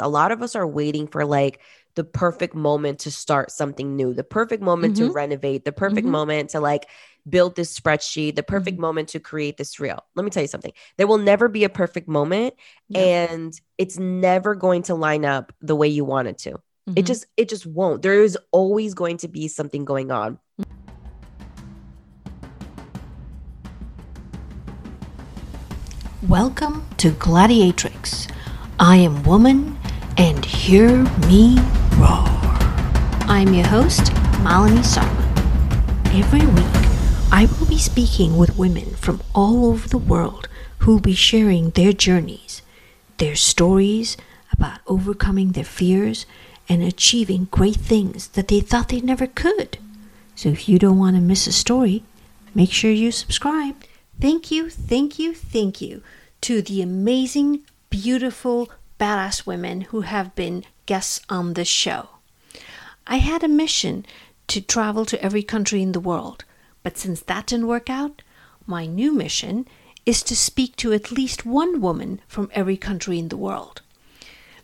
a lot of us are waiting for like the perfect moment to start something new, the perfect moment Mhm. to renovate, the perfect Mhm. moment to like build this spreadsheet, the perfect Mhm. moment to create this reel. Let me tell you something. There will never be a perfect moment Yep. and it's never going to line up the way you want it to. It Mhm. just it just won't. There is always going to be something going on. Welcome to Gladiatrix. I am woman, and hear me roar. I'm your host, Malini Sarma. Every week, I will be speaking with women from all over the world who will be sharing their journeys, their stories about overcoming their fears and achieving great things that they thought they never could. So if you don't want to miss a story, make sure you subscribe. Thank you, thank you, thank you to the amazing, beautiful, badass women who have been guests on this show. I had a mission to travel to every country in the world, but since that didn't work out, my new mission is to speak to at least one woman from every country in the world.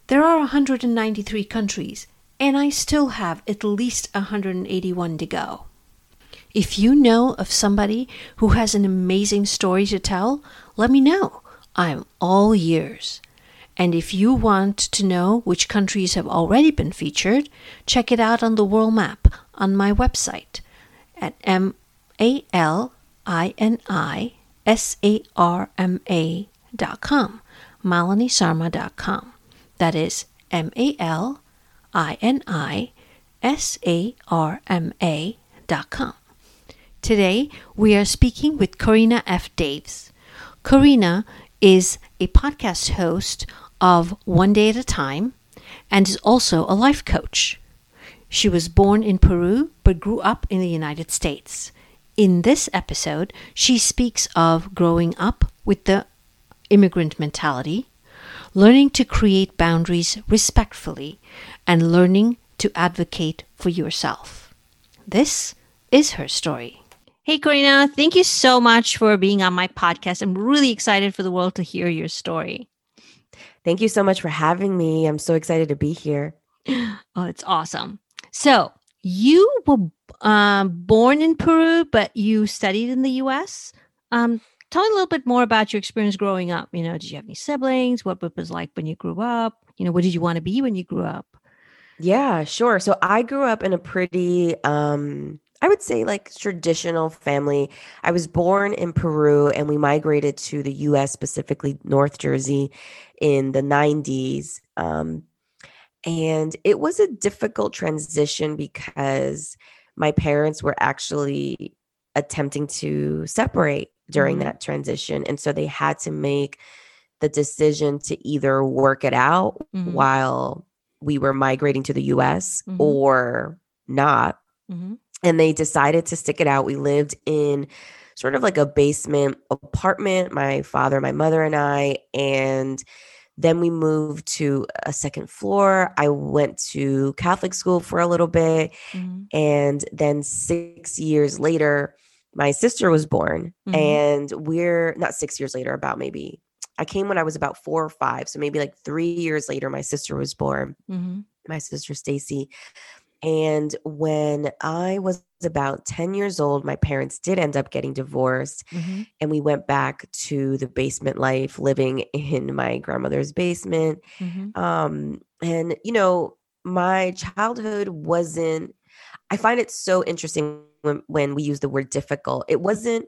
There are 193 countries, and I still have at least 181 to go. If you know of somebody who has an amazing story to tell, let me know. I'm all ears. And if you want to know which countries have already been featured, check it out on the world map on my website at M A L I N I S A R M A dot com, malinisarma.com. That is M A L I N I S A R M A dot com. Today, we are speaking with Corina F. Daves. Corina is a podcast host of One Day at a Time and is also a life coach. She was born in Peru but grew up in the United States. In this episode, she speaks of growing up with the immigrant mentality, learning to create boundaries respectfully, and learning to advocate for yourself. This is her story. Hey, Corina, thank you so much for being on my podcast. I'm really excited for the world to hear your story. Thank you so much for having me. I'm so excited to be here. Oh, it's awesome. So, you were um, born in Peru, but you studied in the US. Um, tell me a little bit more about your experience growing up. You know, did you have any siblings? What it was like when you grew up? You know, what did you want to be when you grew up? Yeah, sure. So I grew up in a pretty um I would say like traditional family. I was born in Peru and we migrated to the US, specifically North Jersey in the 90s. Um and it was a difficult transition because my parents were actually attempting to separate during Mhm. that transition and so they had to make the decision to either work it out Mhm. while we were migrating to the US Mhm. or not. Mm-hmm. And they decided to stick it out. We lived in sort of like a basement apartment, my father, my mother, and I. And then we moved to a second floor. I went to Catholic school for a little bit. Mm-hmm. And then six years later, my sister was born. Mhm. And we're not six years later, about maybe I came when I was about four or five. So maybe like three years later, my sister was born, Mm-hmm. my sister Stacy. And when I was about 10 years old, my parents did end up getting divorced. Mm-hmm. And we went back to the basement life, living in my grandmother's basement. Mm-hmm. Um, and, you know, my childhood wasn't, I find it so interesting when, when we use the word difficult. It wasn't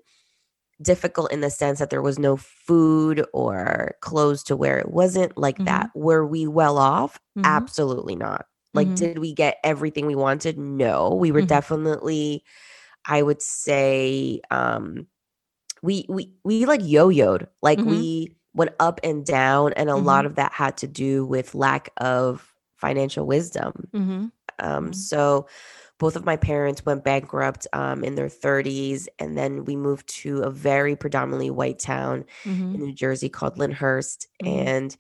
difficult in the sense that there was no food or clothes to wear. It wasn't like Mhm. that. Were we well off? Mhm. Absolutely not. Like, Mhm. did we get everything we wanted? No. We were Mhm. definitely, I would say, um, we we we like yo-yoed. Like Mhm. we went up and down, and a lot Mhm. of that had to do with lack of financial wisdom. Mm-hmm. Um, Mhm. so both of my parents went bankrupt um, in their 30s, and then we moved to a very predominantly white town Mm-hmm. in New Jersey called Lyndhurst, Mhm. and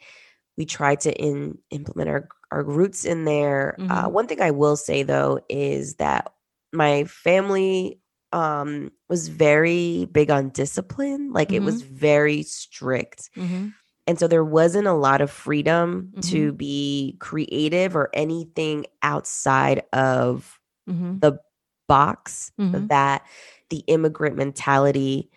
we try to in, implement our our roots in there. Uh, Mhm. one thing I will say though is that my family um, was very big on discipline. Like it was very strict, Mm-hmm. And so there wasn't a lot of freedom to be creative or anything outside of Mm-hmm. the box that the immigrant mentality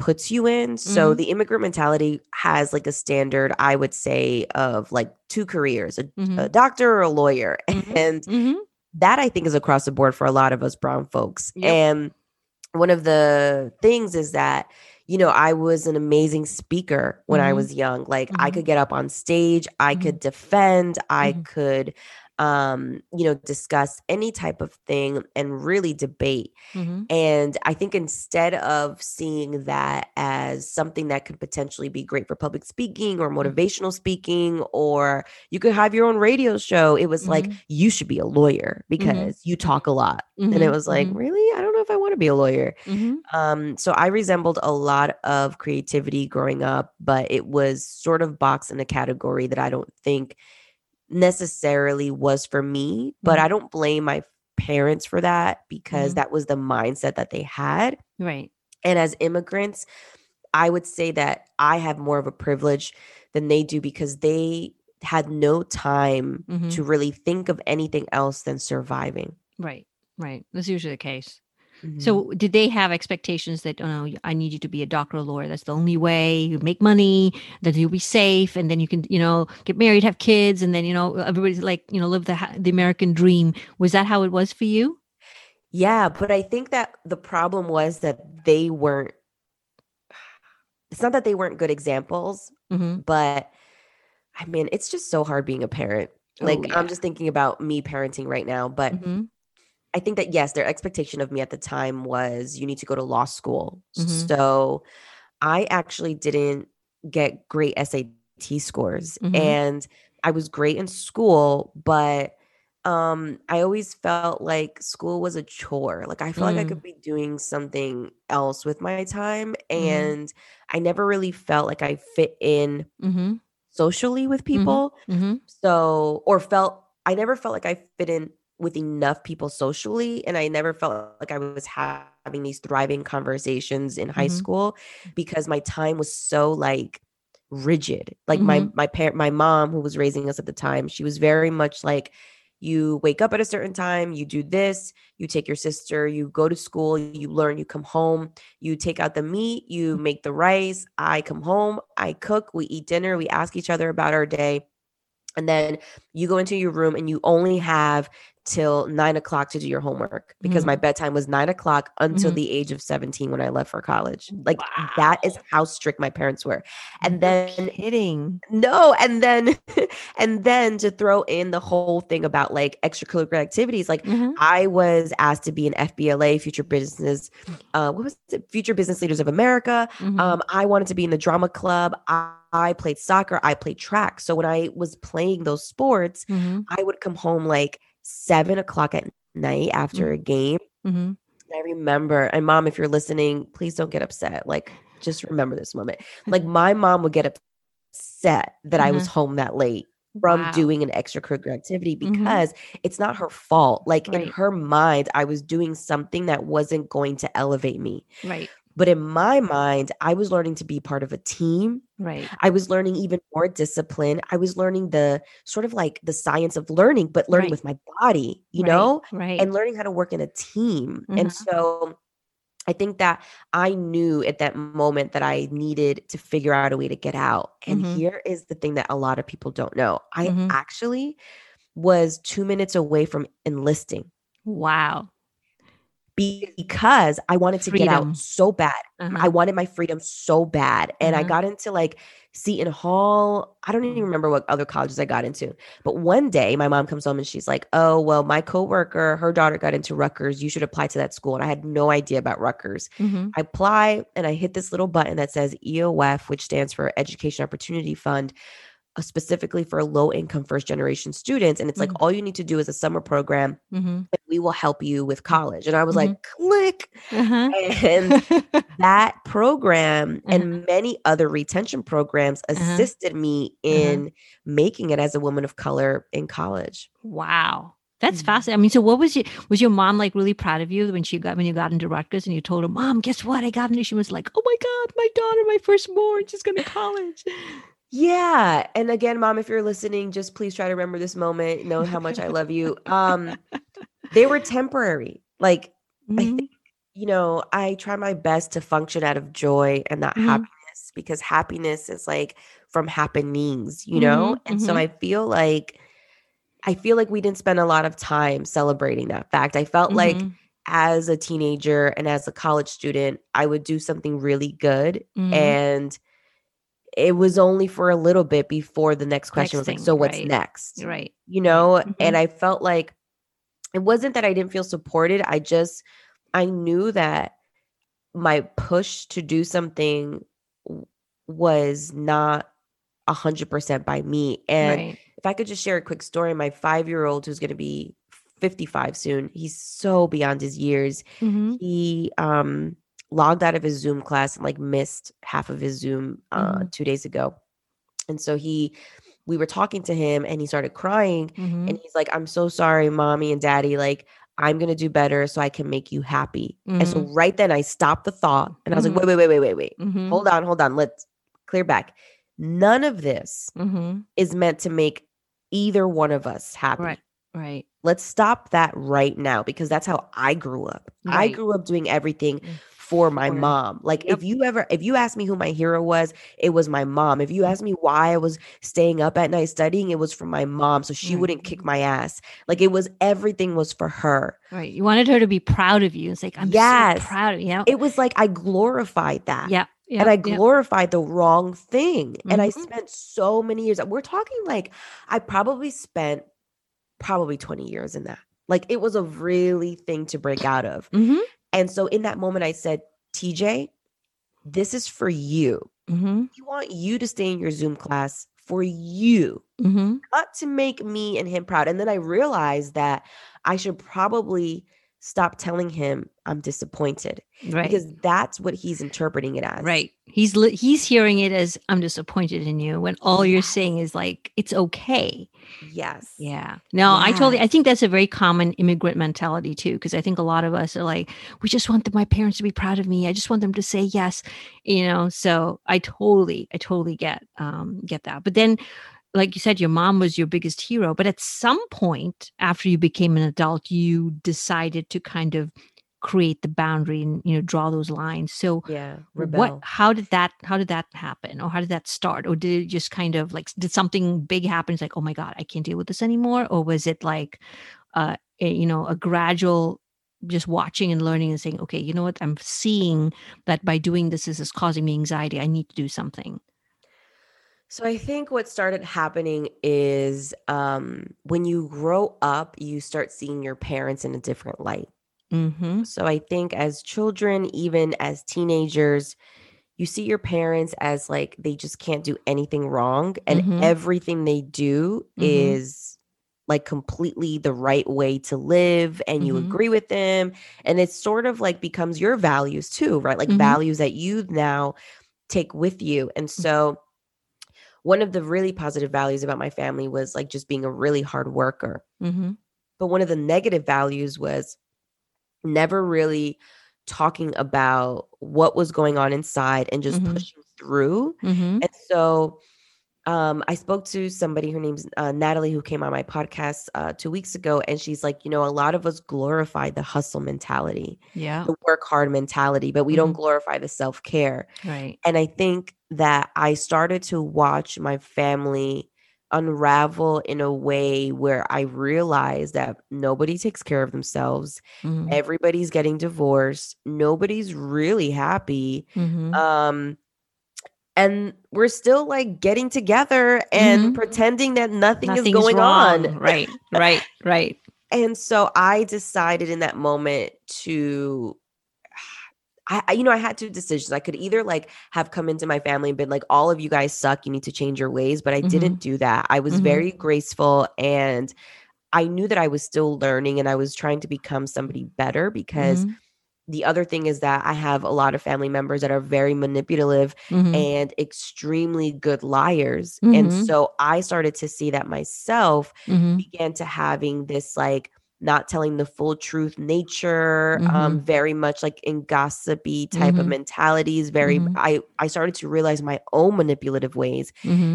puts you in. So Mhm. the immigrant mentality has like a standard, I would say, of like two careers a, Mhm. a doctor or a lawyer. Mhm. And Mm-hmm. that I think is across the board for a lot of us brown folks. Yep. And one of the things is that, you know, I was an amazing speaker when I Mhm. was young. Like I Mhm. could get up on stage, I Mhm. could defend, I Mhm. could um, you know, discuss any type of thing and really debate. Mm-hmm. And I think instead of seeing that as something that could potentially be great for public speaking or motivational speaking, or you could have your own radio show, it was like, Mhm. you should be a lawyer because you talk a lot. And it was like, really? I don't know if I want to be a lawyer. Mm-hmm. Um, so I resembled a lot of creativity growing up, but it was sort of boxed in a category that I don't think necessarily was for me. But Mhm. I don't blame my parents for that because Mhm. that was the mindset that they had. Right. And as immigrants, I would say that I have more of a privilege than they do because they had no time Mhm. to really think of anything else than surviving. Right. Right. That's usually the case. Mhm. So, did they have expectations that, oh, no, I need you to be a doctor or lawyer? That's the only way you make money, that you'll be safe, and then you can, you know, get married, have kids, and then, you know, everybody's like, you know, live the the American dream. Was that how it was for you? Yeah, but I think that the problem was that they weren't it's not that they weren't good examples, Mm-hmm. but I mean, it's just so hard being a parent. Like yeah. I'm just thinking about me parenting right now, but Mm-hmm. I think that yes, their expectation of me at the time was you need to go to law school. Mhm. So I actually didn't get great SAT scores Mhm. and I was great in school, but um I always felt like school was a chore. Like I felt like I Mm. could be doing something else with my time Mhm. and I never really felt like I fit in Mm-hmm. socially with people. Mm-hmm. So, or felt, I never felt like I fit in with enough people socially. And I never felt like I was ha- having these thriving conversations in high Mhm. school because my time was so like rigid. Like my, Mhm. my parent, my mom who was raising us at the time, she was very much like, you wake up at a certain time, you do this, you take your sister, you go to school, you learn, you come home, you take out the meat, you make the rice, I come home, I cook, we eat dinner, we ask each other about our day. And then you go into your room and you only have till nine o'clock to do your homework because Mhm. my bedtime was nine o'clock until Mhm. the age of 17 when I left for college. Like that is how strict my parents were. And then hitting. no, and then and then to throw in the whole thing about like extracurricular activities, like Mm-hmm. I was asked to be an FBLA, Future Business, uh, what was it? Future Business Leaders of America. Mm-hmm. Um, I wanted to be in the drama club. I, I played soccer. I played track. So when I was playing those sports, mm-hmm. I would come home like seven o'clock at night after a game. Mm-hmm. I remember, and mom, if you're listening, please don't get upset. Like, just remember this moment. Like, my mom would get upset that I was home that late from Wow. doing an extracurricular activity Mhm. because it's not her fault. Like, in her mind, I was doing something that wasn't going to elevate me. Right. But in my mind, I was learning to be part of a team. Right. I was learning even more discipline. I was learning the sort of like the science of learning, but learning Right. with my body, you Right. know? Right. and learning how to work in a team. And Mhm. so I think that I knew at that moment that I needed to figure out a way to get out. And Mhm. here is the thing that a lot of people don't know I Mhm. actually was two minutes away from enlisting wow. Because I wanted to get out so bad. Uh-huh. I wanted my freedom so bad. And I Mhm. got into like Seton Hall. I don't even remember what other colleges I got into. But one day my mom comes home and she's like, Oh, well, my coworker, her daughter got into Rutgers. You should apply to that school. And I had no idea about Rutgers. Mhm. I apply and I hit this little button that says EOF, which stands for Education Opportunity Fund, uh, specifically for low income first generation students. And it's like Mhm. all you need to do is a summer program Mhm. We will help you with Mm-hmm. college. And I was like, click. Uh-huh. And that program Uh-huh. and many other retention programs Uh-huh. assisted me in making it as a woman of color in college. wow. That's Mhm. fascinating. I mean, so what was your was your mom like really proud of you when she got when you got into Rutgers and you told her, Mom, guess what? I got into she was like, Oh my God, my daughter, my firstborn, she's going to college. Yeah. And again, mom, if you're listening, just please try to remember this moment. Know how much I love you. Um, they were temporary. Like I Mhm. think, you know, I try my best to function out of joy and not Mhm. happiness because happiness is like from happenings, you know? Mhm, And so mhm. I feel like I feel like we didn't spend a lot of time celebrating that fact. I felt like Mhm. as a teenager and as a college student, I would do something really good Mhm. and it was only for a little bit before the next question Next was like, thing, so what's right. next? right. You know? Mhm. And I felt like it wasn't that I didn't feel supported. I just I knew that my push to do something was not a hundred percent by me. And right. if I could just share a quick story, my five year old who's gonna be 55 soon, he's so beyond his years. Mhm. He um logged out of his Zoom class and like missed half of his Zoom uh Mhm. two days ago. And so he we were talking to him and he started crying Mhm. and he's like, I'm so sorry, mommy and daddy. Like, I'm gonna do better so I can make you happy. And so Mhm. right then I stopped the thought and I was like, wait, wait, wait, wait, wait, wait. Mhm. Hold on, hold on. Let's clear back. None of this is meant to make either one of us happy. Right. Right. Let's stop that right now because that's how I grew up. I grew up doing everything Mm. For my mom. Like Yep. if you ever if you asked me who my hero was, it was my mom. If you Mm. asked me why I was staying up at night studying, it was for my mom so she Right. wouldn't kick my ass. Like it was everything was for her. Right. You wanted her to be proud of you. It's like I'm Yes. so proud of you. Know? It was like I glorified that. yeah. Yeah. and I glorified the wrong thing. And I Mhm. spent so many years. We're talking like I probably spent probably 20 years in that. Like it was a really thing to break out of. Mhm. And so in that moment, I said, TJ, this is for you. Mhm. We want you to stay in your Zoom class for you, Mhm. not to make me and him proud. And then I realized that I should probably stop telling him I'm disappointed Right. because that's what he's interpreting it as. Right. He's li- he's hearing it as I'm disappointed in you when all you're saying is like it's okay. Yes. Yeah. No, I totally I think that's a very common immigrant mentality too because I think a lot of us are like we just want the, my parents to be proud of me. I just want them to say yes, you know. So I totally I totally get um get that. But then like you said your mom was your biggest hero, but at some point after you became an adult you decided to kind of create the boundary and you know draw those lines. So Yeah. what Rebel. how did that how did that happen or how did that start or did it just kind of like did something big happen it's like oh my god i can't deal with this anymore or was it like uh a, you know a gradual just watching and learning and saying okay you know what i'm seeing that by doing this this is causing me anxiety i need to do something So I think what started happening is um, when you grow up, you start seeing your parents in a different light. mm-hmm So I think as children, even as teenagers, you see your parents as like they just can't do anything wrong, and Mhm. everything they do Mhm. is like completely the right way to live, and you Mhm. agree with them. And it sort of like becomes your values too, right? Like Mhm. values that you now take with you. And so one of the really positive values about my family was like just being a really hard worker. mm-hmm But one of the negative values was never really talking about what was going on inside and just Mhm. pushing through. mm-hmm And so um, I spoke to somebody, her name's uh, Natalie, who came on my podcast uh, two weeks ago. And she's like, you know, a lot of us glorify the hustle mentality, yeah the work hard mentality, but we don't glorify the self care. right And I think that I started to watch my family unravel in a way where I realized that nobody takes care of themselves. mm-hmm. Everybody's getting divorced. Nobody's really happy. Mm-hmm. Um and we're still like getting together and Mhm. pretending that nothing Nothing's is going wrong. on. right right right And so I decided in that moment to I, you know, I had two decisions. I could either like have come into my family and been like, all of you guys suck. You need to change your ways. But I didn't do that. I was Mhm. very graceful and I knew that I was still learning and I was trying to become somebody better because Mhm. The other thing is that I have a lot of family members that are very manipulative Mhm. and extremely good liars. And Mhm. so I started to see that myself Mhm. began to having this like not telling the full truth nature um Mhm. very much like in gossipy type of Mhm. mentalities very Mhm. i i started to realize my own manipulative ways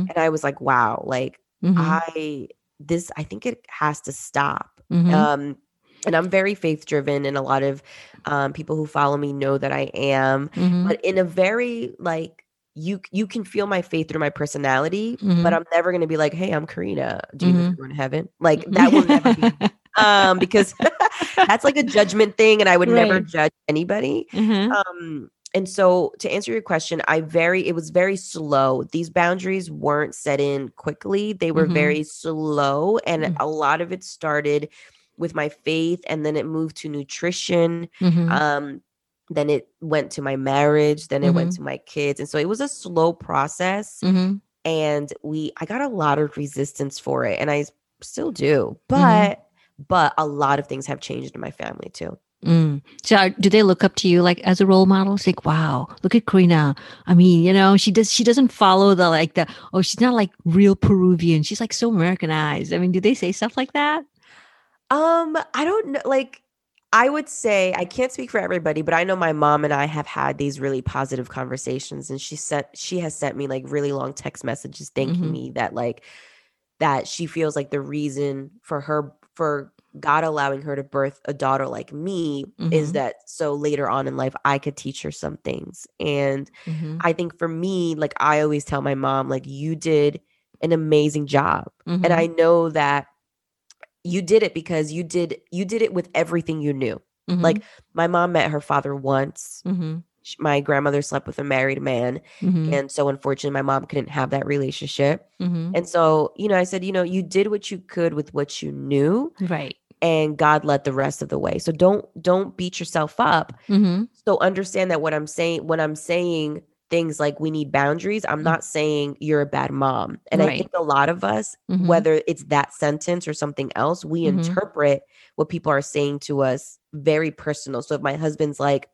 and i was like wow like i this i think it has to stop um and i'm very faith driven and a lot of um people who follow me know that i am Mhm. but in a very like you you can feel my faith through my personality Mhm. but i'm never going to be like hey i'm karina do you know Mhm. you're going to heaven like that will never be um because that's like a judgment thing and i would never judge anybody Uh-huh. um and so to answer your question i very it was very slow these boundaries weren't set in quickly they were Mhm. very slow and Mm. a lot of it started with my faith and then it moved to nutrition Mhm. um then it went to my marriage then it went Mhm. to my kids and so it was a slow process Mhm. and we i got a lot of resistance for it and i still do Mm-hmm. but but a lot of things have changed in my family too Mm. So, are- do they look up to you like as a role model? It's like, wow, look at Karina. I mean, you know, she does. She doesn't follow the like the. Oh, she's not like real Peruvian. She's like so Americanized. I mean, do they say stuff like that? Um i don't know like i would say i can't speak for everybody but i know my mom and i have had these really positive conversations and she sent she has sent me like really long text messages thanking Mhm. me that like that she feels like the reason for her for God allowing her to birth a daughter like me is Mhm. that so later on in life I could teach her some things. And Mhm. I think for me, like I always tell my mom, like you did an amazing job. And Mhm. I know that you did it because you did you did it with everything you knew. Mhm. Like my mom met her father once. Mhm. Sh- My grandmother slept with a married man. Mhm. And so unfortunately my mom couldn't have that relationship. Mhm. And so, you know, I said, you know, you did what you could with what you knew Right. and God led the rest of the way. So don't don't beat yourself up. Mhm. So understand that what I'm saying what I'm saying things like we need boundaries, I'm Mm. not saying you're a bad mom. And I think a lot of us, Mhm. whether it's that sentence or something else, we Mhm. interpret what people are saying to us very personal. So if my husband's like,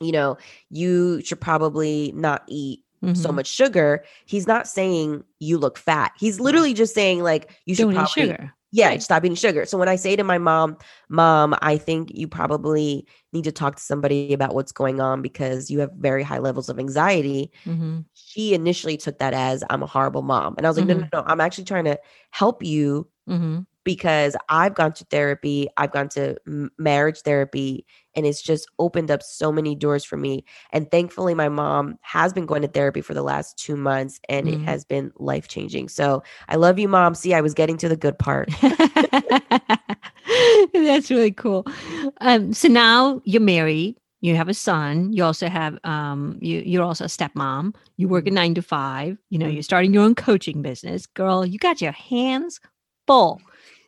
you know, you should probably not eat so Mhm. much sugar, he's not saying you look fat. He's literally just saying like you should Don't eat probably sugar. Yeah, stop eating sugar. So when I say to my mom, "Mom, I think you probably need to talk to somebody about what's going on because you have very high levels of anxiety." Mhm. She initially took that as I'm a horrible mom. And I was like, "No, no, Mhm. no. I'm actually trying to help you Mhm. because I've gone to therapy, I've gone to marriage therapy, and it's just opened up so many doors for me. And thankfully, my mom has been going to therapy for the last two months, and it Mhm. has been life changing. So I love you, mom. See, I was getting to the good part. That's really cool. Um, so now you're married. You have a son. You also have um, you. You're also a stepmom. You work a Mhm. nine to five. You know, you're starting your own coaching business, girl. You got your hands full.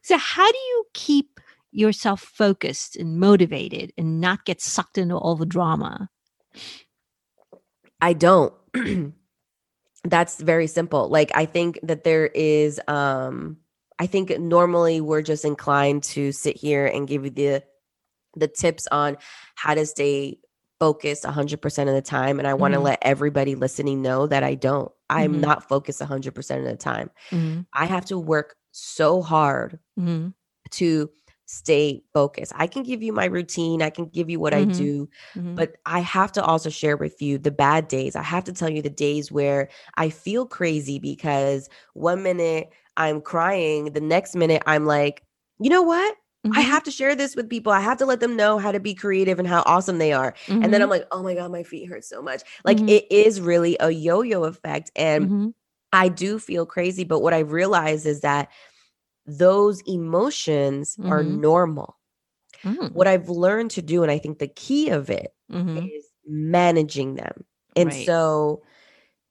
So how do you keep yourself focused and motivated and not get sucked into all the drama? I don't. That's very simple. Like I think that there is um I think normally we're just inclined to sit here and give you the the tips on how to stay focused 100% of the time and I want to Mhm. let everybody listening know that I don't. I'm Mhm. not focused 100% of the time. Mm-hmm. I have to work so hard Mm-hmm. to stay focused. I can give you my routine, I can give you what I Mhm. do, Mm-hmm. but I have to also share with you the bad days. I have to tell you the days where I feel crazy because one minute I'm crying, the next minute I'm like, you know what? I Mhm. have to share this with people. I have to let them know how to be creative and how awesome they are. And then I'm like, oh my God, my feet hurt so much. Like Mhm. it is really a yo yo effect. And Mhm. I do feel crazy. But what I realize is that those emotions are Mhm. normal. Mm. What I've learned to do, and I think the key of it Mhm. is managing them. And Right. so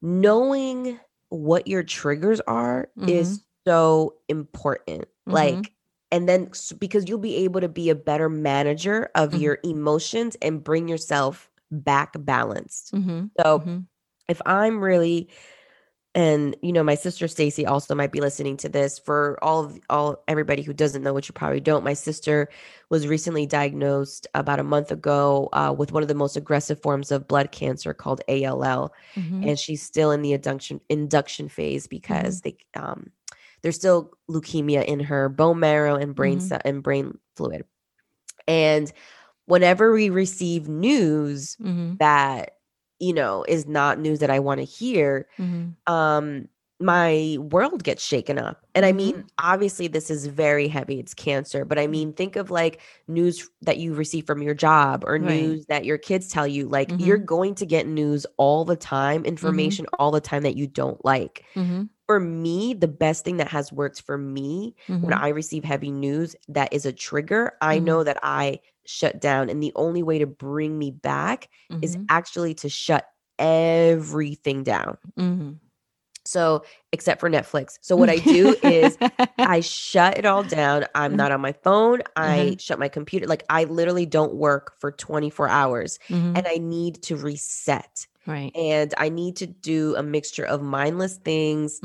knowing what your triggers are is so important. Mhm. Like, and then because you'll be able to be a better manager of Mhm. your emotions and bring yourself back balanced. Mhm. So if I'm really and you know my sister Stacy also might be listening to this for all of all everybody who doesn't know which you probably don't my sister was recently diagnosed about a month ago uh, with one of the most aggressive forms of blood cancer called ALL Mhm. and she's still in the induction induction phase because they um there's still leukemia in her bone marrow and brain Mhm. ce- and brain fluid. And whenever we receive news Mhm. that you know is not news that I want to hear, Mhm. um my world gets shaken up. And I mean, obviously this is very heavy. It's cancer, but I mean, think of like news that you receive from your job or Right. news that your kids tell you. Like you're Mhm. going to get news all the time, information all the time that you don't like. Mhm. For me, the best thing that has worked for me when. I receive heavy news that is a trigger, I know that I shut down. And the only way to bring me back is Mhm. actually to shut everything down. Mhm. So, except for Netflix. So, what I do is I shut it all down. I'm Mhm. not on my phone. I Uh-huh. shut my computer. Like, I literally don't work for 24 hours Mhm. and I need to reset. right. And I need to do a mixture of mindless things.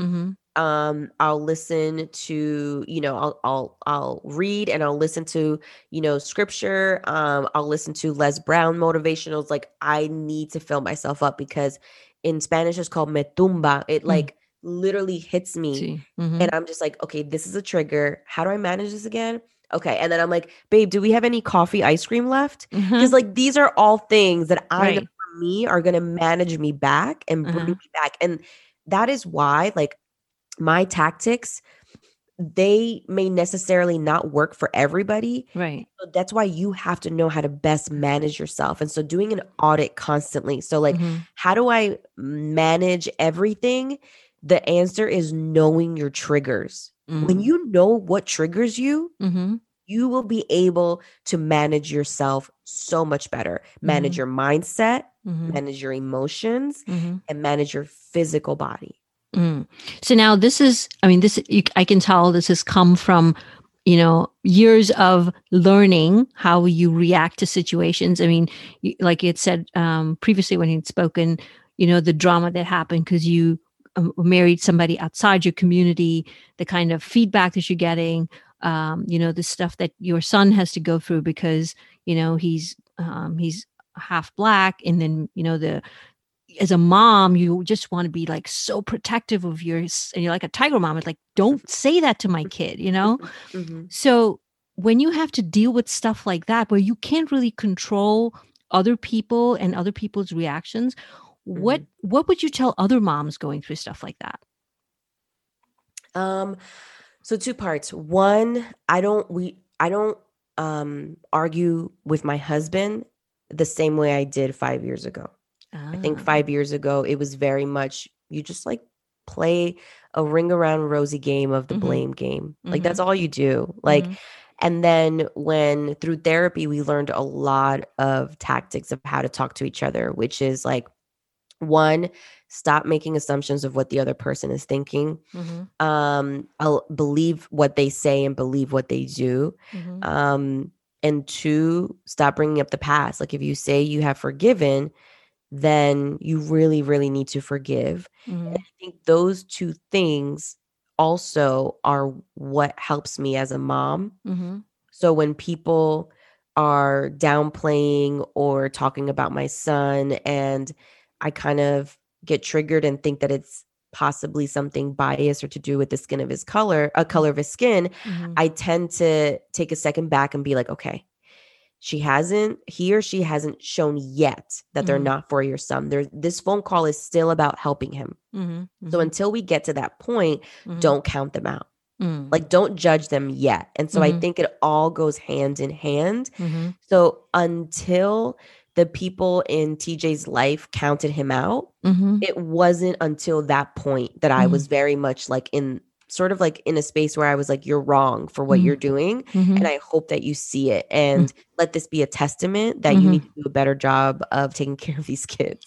Um, I'll listen to, you know, I'll I'll I'll read and I'll listen to, you know, scripture. Um, I'll listen to Les Brown motivationals. Like I need to fill myself up because in Spanish it's called me tumba. It Mm. like literally hits me. Mhm. and I'm just like, okay, this is a trigger. How do I manage this again? Okay. And then I'm like, babe, do we have any coffee ice cream left? Because like these are all things that I Right. for me are gonna manage me back and bring Uh-huh. me back. And that is why like my tactics, they may necessarily not work for everybody. Right. So that's why you have to know how to best manage yourself. And so doing an audit constantly. So like Mhm. how do I manage everything? The answer is knowing your triggers. When Mm. you know what triggers you, Mhm. you will be able to manage yourself so much better. Manage Mhm. your mindset, Mhm. manage your emotions, Mhm. and manage your physical body. Mm. So now this is, I mean, this you, I can tell this has come from, you know, years of learning how you react to situations. I mean, like you had said um, previously when you'd spoken, you know, the drama that happened because you um, married somebody outside your community, the kind of feedback that you're getting, um, you know, the stuff that your son has to go through because you know he's um, he's half black, and then you know the as a mom, you just want to be like so protective of your, and you're like a tiger mom. It's like, don't say that to my kid, you know? Mhm. So when you have to deal with stuff like that, where you can't really control other people and other people's reactions, what what would you tell other moms going through stuff like that? Um, so two parts. One, I don't we I don't um argue with my husband the same way I did five years ago. I think Ah, five years ago it was very much you just like play a ring around rosy game of the Mhm. blame game. Like that's Mhm. all you do. Like mhm, and then when through therapy we learned a lot of tactics of how to talk to each other, which is like one, stop making assumptions of what the other person is thinking. mhm, Um, I'll believe what they say and believe what they do. mhm, Um, and two, stop bringing up the past. Like if you say you have forgiven, then you really, really need to forgive. And mhm, I think those two things also are what helps me as a mom. mhm, So when people are downplaying or talking about my son, and I kind of get triggered and think that it's possibly something biased or to do with the skin of his color, a color of his skin, mhm, I tend to take a second back and be like, okay, she hasn't, he or she hasn't shown yet that they're Mhm. not for your son. There, this phone call is still about helping him. mhm, So mhm, until we get to that point, mhm, don't count them out. mm, Like, don't judge them yet. And so I Mhm. think it all goes hand in hand. So until the people in TJ's life counted him out, mhm, it wasn't until that point that I Mhm. was very much like in sort of like in a space where I was like, you're wrong for what Mhm. you're doing. mhm. And I hope that you see it and let this be a testament that you need to do a better job of taking care of these kids.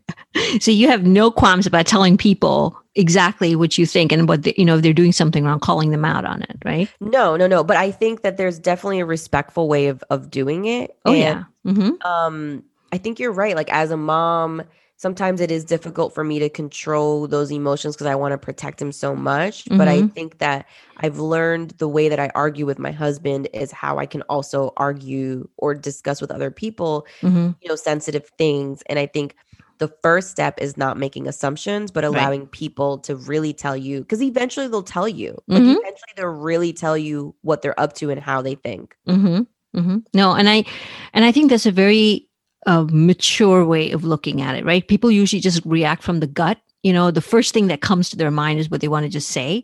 so you have no qualms about telling people exactly what you think and what the, you know if they're doing something wrong calling them out on it right No, no, no. But I think that there's definitely a respectful way of of doing it. oh And, yeah mm-hmm. um i think you're right like as a mom sometimes it is difficult for me to control those emotions because i want to protect him so much but i Mhm. think that i've learned the way that i argue with my husband is how i can also argue or discuss with other people Mm-hmm. you know sensitive things and i think the first step is not making assumptions, but Right. allowing people to really tell you because eventually they'll tell you. Like Mhm. eventually they'll really tell you what they're up to and how they think. Mm-hmm. Mm-hmm. No, and I and I think that's a very uh, mature way of looking at it, right? People usually just react from the gut. You know, the first thing that comes to their mind is what they want to just say,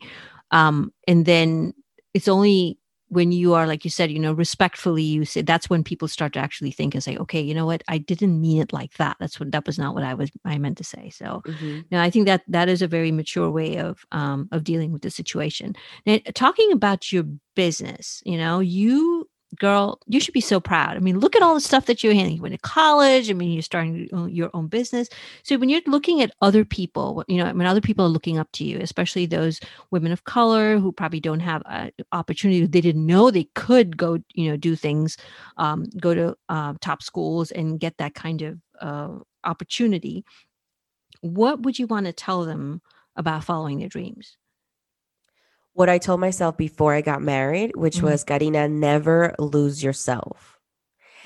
um, and then it's only when you are, like you said, you know, respectfully, you say that's when people start to actually think and say, okay, you know what, I didn't mean it like that. That's what that was not what I was I meant to say. So, Mhm. no, I think that that is a very mature way of um, of dealing with the situation. Now, talking about your business, you know, you girl, you should be so proud. I mean, look at all the stuff that you're handling. You went to college. I mean, you're starting your own- business. So when you're looking at other people, you know, when other people are looking up to you, especially those women of color who probably don't have an opportunity, they didn't know they could go, you know, do things, um, go to uh, top schools and get that kind of uh, opportunity. What would you want to tell them about following their dreams? What I told myself before I got married, which Mhm. was Karina, never lose yourself.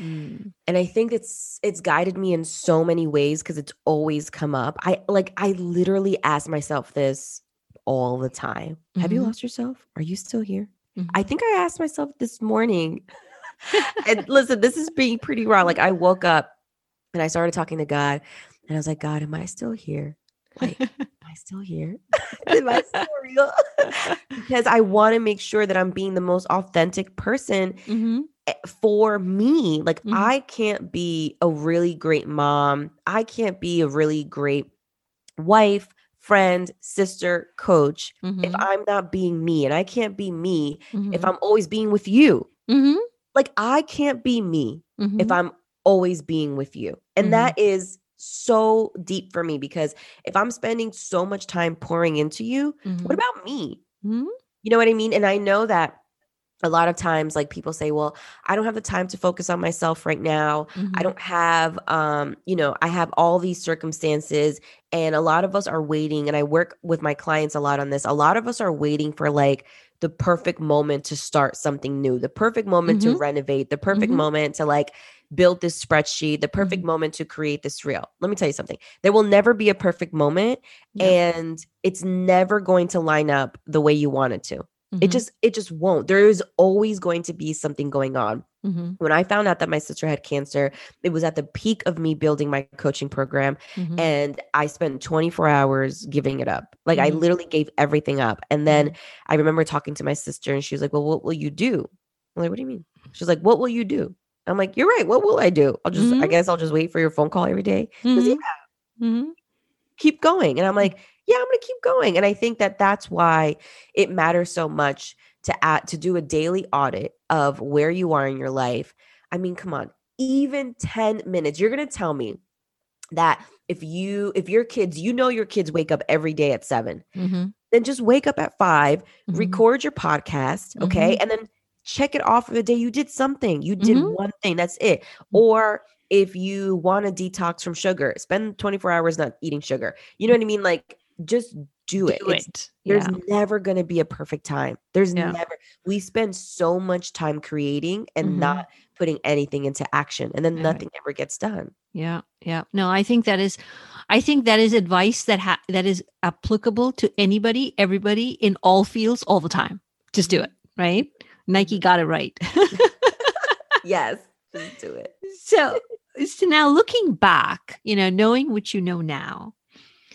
Mm, and i think it's it's guided me in so many ways because it's always come up i like i literally ask myself this all the time have you Mhm. lost yourself are you still here mhm. i think i asked myself this morning and listen this is being pretty raw like i woke up and i started talking to god and i was like god am i still here like am i still here am i still real because i want to make sure that i'm being the most authentic person Mhm. eh, for me like Mhm. i can't be a really great mom i can't be a really great wife friend sister coach if Mhm. i'm not being me and i can't be me if Mhm. i'm always being with you Mhm. like i can't be me if Mhm. i'm always being with you and that is so deep for me because if i'm spending so much time pouring into you Mhm. what about me Mhm. you know what I mean? And I know that a lot of times like people say, "Well, I don't have the time to focus on myself right now. I Mhm. don't have um, you know, I have all these circumstances and a lot of us are waiting and I work with my clients a lot on this. A lot of us are waiting for like the perfect moment to start something new, the perfect moment to Mhm. renovate, the perfect Mhm. moment to like build this spreadsheet, the perfect moment to create this reel. Let me tell you something. There will never be a perfect moment Yep. and it's never going to line up the way you want it to. It Mhm. just it just won't. There is always going to be something going on. Mhm. When I found out that my sister had cancer, it was at the peak of me building my coaching program Mhm. and I spent 24 hours giving it up. Like I Mhm. literally gave everything up. And then I remember talking to my sister and she was like, "Well, what will you do?" I'm like, "What do you mean?" She's like, "What will you do?" I'm like, "You're right. What will I do? I'll just I Mhm. guess I'll just wait for your phone call every day." Goes, "Yeah, Mhm. Mhm. keep going. And I'm like, yeah, I'm going to keep going. And I think that that's why it matters so much to add, to do a daily audit of where you are in your life. I mean, come on, even 10 minutes. You're going to tell me that if you if your kids, you know your kids wake up every day at 7, Mhm. then just wake up at 5, Mhm. record your podcast, okay? And then check it off for the day you did something. You did Mhm. one thing, that's it. Or if you want to detox from sugar, spend 24 hours not eating sugar. You know what I mean? Like just do it. Do it. there's Yeah. never going to be a perfect time. There's Yeah. never. We spend so much time creating and Mhm. not putting anything into action and then Right. nothing ever gets done. Yeah, yeah. No, I think that is, I think that is advice that ha- that is applicable to anybody, everybody in all fields, all the time. Just do it, right? Nike got it right. Yes, just do it. so, so now looking back, you know, knowing what you know now,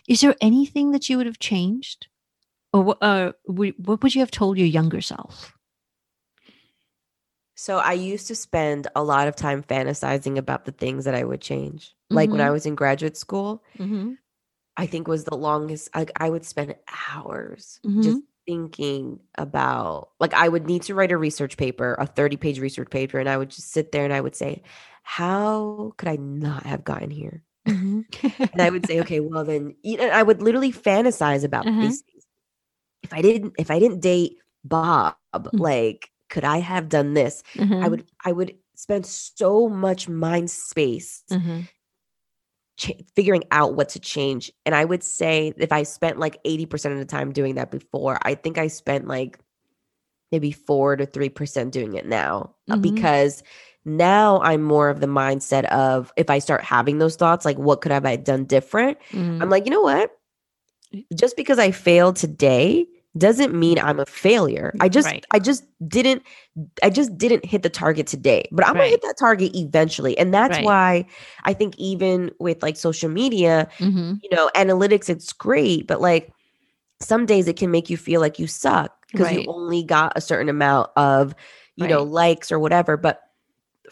is there anything that you would have changed, or what? Uh, would- what would you have told your younger self? So I used to spend a lot of time fantasizing about the things that I would change. Like when I Mhm. was in graduate school, Mm-hmm. I think was the longest like I would spend hours Mhm. just thinking about like I would need to write a research paper, a 30-page research paper and I would just sit there and I would say, "How could I not have gotten here?" Mm-hmm. And I would say, "Okay, well then," you know, I would literally fantasize about Uh-huh. these things. If I didn't if I didn't date Bob, Mm. like could I have done this? I Uh-huh. would I would spend so much mind space Uh-huh. figuring out what to change. And I would say if I spent like 80% of the time doing that before, I think I spent like maybe 4 to 3% doing it now uh, Mhm. because now I'm more of the mindset of if I start having those thoughts, like what could have I done different? Mm. I'm like, you know what? Just because I failed today doesn't mean I'm a failure. I just Right. I just didn't I just didn't hit the target today. But I'm gonna hit that target eventually. And that's Right. why I think even with like social media, Mhm. you know, analytics, it's great, but like some days it can make you feel like you suck because Right. you only got a certain amount of, you know, likes or whatever. But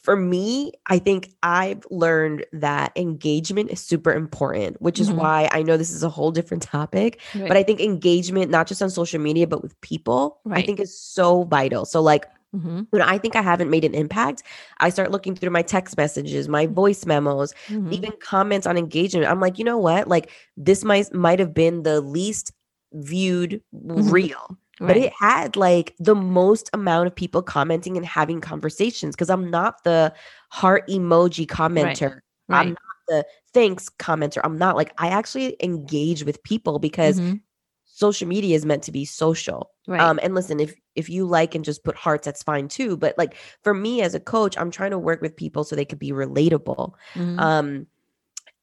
for me, I think I've learned that engagement is super important, which is Mhm. why I know this is a whole different topic, Right. but I think engagement, not just on social media, but with people, I think is so vital. So, like, Mhm. when I think I haven't made an impact, I start looking through my text messages, my voice memos, Mhm. even comments on engagement. I'm like, you know what? Like this might might have been the least viewed Mhm. reel, but it had like the most amount of people commenting and having conversations because I'm not the heart emoji commenter. I'm not the thanks commenter. I'm not like I actually engage with people because Mhm. social media is meant to be social. Right. Um, and listen, if if you like and just put hearts, that's fine too. But like for me as a coach, I'm trying to work with people so they could be relatable. Mhm. Um,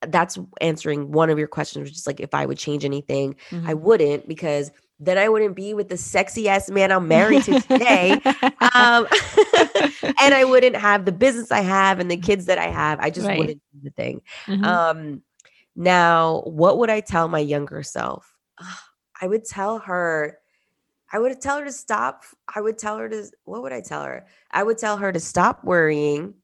that's answering one of your questions, which is like if I would change anything, I Mhm. wouldn't because then I wouldn't be with the sexy ass man I'm married to today. um, and I wouldn't have the business I have and the kids that I have. I just Right. wouldn't do the thing. Mhm. Um, now, what would I tell my younger self? Ugh, I would tell her, I would tell her to stop. I would tell her to, what would I tell her? I would tell her to stop worrying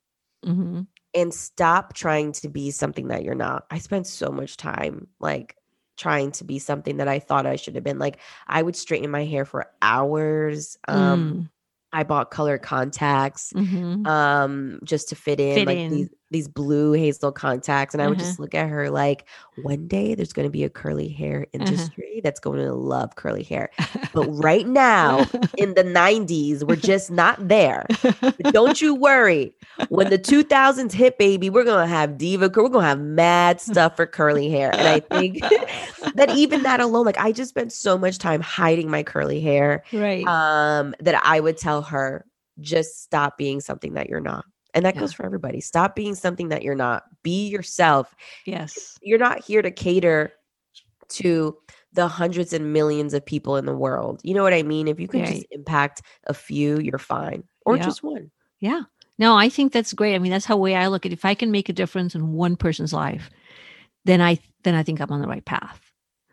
Mhm. and stop trying to be something that you're not. I spent so much time like trying to be something that I thought I should have been. Like I would straighten my hair for hours. Um, I bought colored contacts Mhm. um just to fit in Fit like in. these these blue hazel contacts and i would Uh-huh. just look at her like one day there's going to be a curly hair Uh-huh. industry that's going to love curly hair but right now in the 90s we're just not there but don't you worry when the 2000s hit baby we're going to have diva we're going to have mad stuff for curly hair and i think that even that alone like i just spent so much time hiding my curly hair right. um that I would tell her just stop being something that you're not. And that Yeah. goes for everybody. Stop being something that you're not. Be yourself. yes. You're not here to cater to the hundreds and millions of people in the world. You know what I mean? If you can Right. just impact a few, you're fine. Or Yeah. just one. Yeah. No, I think that's great. I mean, that's how way I look at it. If I can make a difference in one person's life, then I then I think I'm on the right path.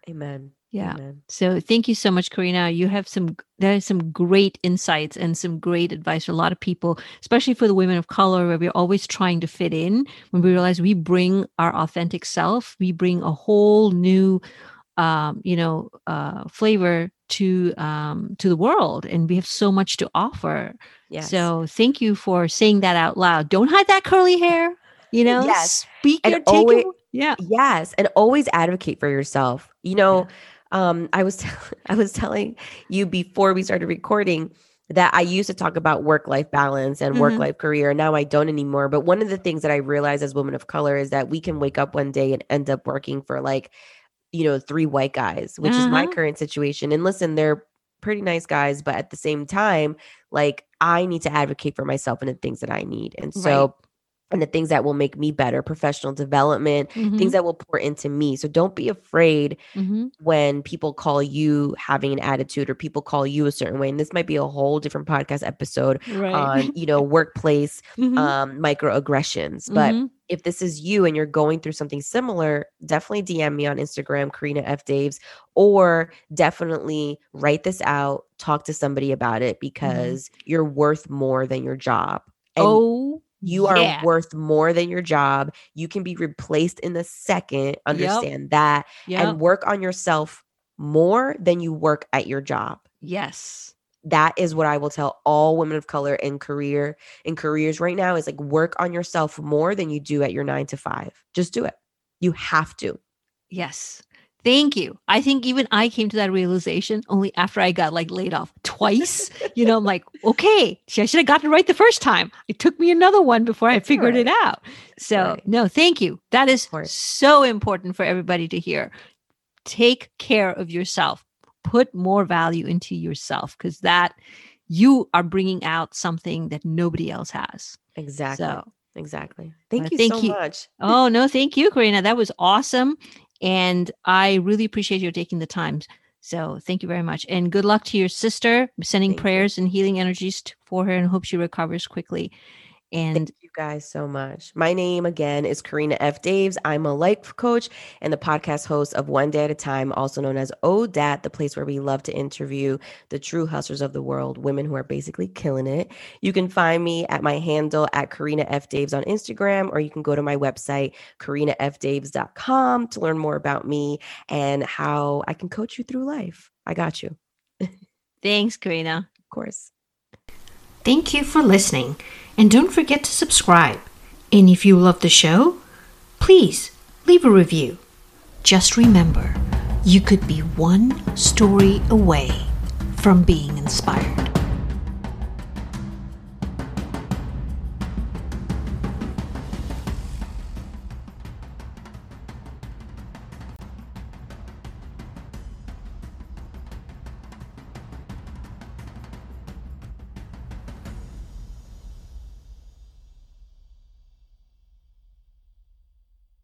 Amen. Yeah. Amen. So thank you so much, Karina. You have some there are some great insights and some great advice for a lot of people, especially for the women of color, where we're always trying to fit in. When we realize we bring our authentic self, we bring a whole new, um, you know, uh, flavor to um, to the world, and we have so much to offer. Yes. So thank you for saying that out loud. Don't hide that curly hair. You know, Yes. speak And your take. always- your- yeah. Yes, and always advocate for yourself. You know, um, I was I was telling you before we started recording that I used to talk about work life balance and Mhm. work life career. Now I don't anymore. But one of the things that I realized as women of color is that we can wake up one day and end up working for like, you know, three white guys, which is my Uh-huh. current situation. And listen, they're pretty nice guys, but at the same time, like I need to advocate for myself and the things that I need. And so Right. And the things that will make me better, professional development, Mhm, things that will pour into me. So don't be afraid mhm. when people call you having an attitude or people call you a certain way. And this might be a whole different podcast episode Right. on, you know, workplace Mhm, um microaggressions. But mhm. if this is you and you're going through something similar, definitely DM me on Instagram, Karina F. Daves, or definitely write this out, talk to somebody about it because you're worth more than your job. And oh, you yeah. are worth more than your job. You can be replaced in a second. Understand that Yep. and work on yourself more than you work at your job. yes. That is what I will tell all women of color in career in careers right now is like work on yourself more than you do at your 9 to 5. Just do it. You have to. Yes. Thank you. I think even I came to that realization only after I got like laid off twice. you know, I'm like, okay, I should have gotten it right the first time. It took me another one before I That's figured it out. So, right. no, thank you. That is so important for everybody to hear. Take care of yourself. Put more value into yourself because that you are bringing out something that nobody else has. Exactly. So, exactly. Thank you thank so you. much. oh no, thank you, Karina. That was awesome, and I really appreciate you taking the time. So thank you very much, and good luck to your sister. Sending Thank you. prayers and healing energies for her, and hope she recovers quickly. And Thank you guys so much. My name again is Karina F. Daves. I'm a life coach and the podcast host of One Day at a Time, also known as ODAT, the place where we love to interview the true hustlers of the world, women who are basically killing it. You can find me at my handle at Karina F. Daves on Instagram, or you can go to my website, karinafdaves.com, to learn more about me and how I can coach you through life. I got you, thanks, Karina. Of course. Thank you for listening, and don't forget to subscribe. And if you love the show, please leave a review. Just remember, you could be one story away from being inspired.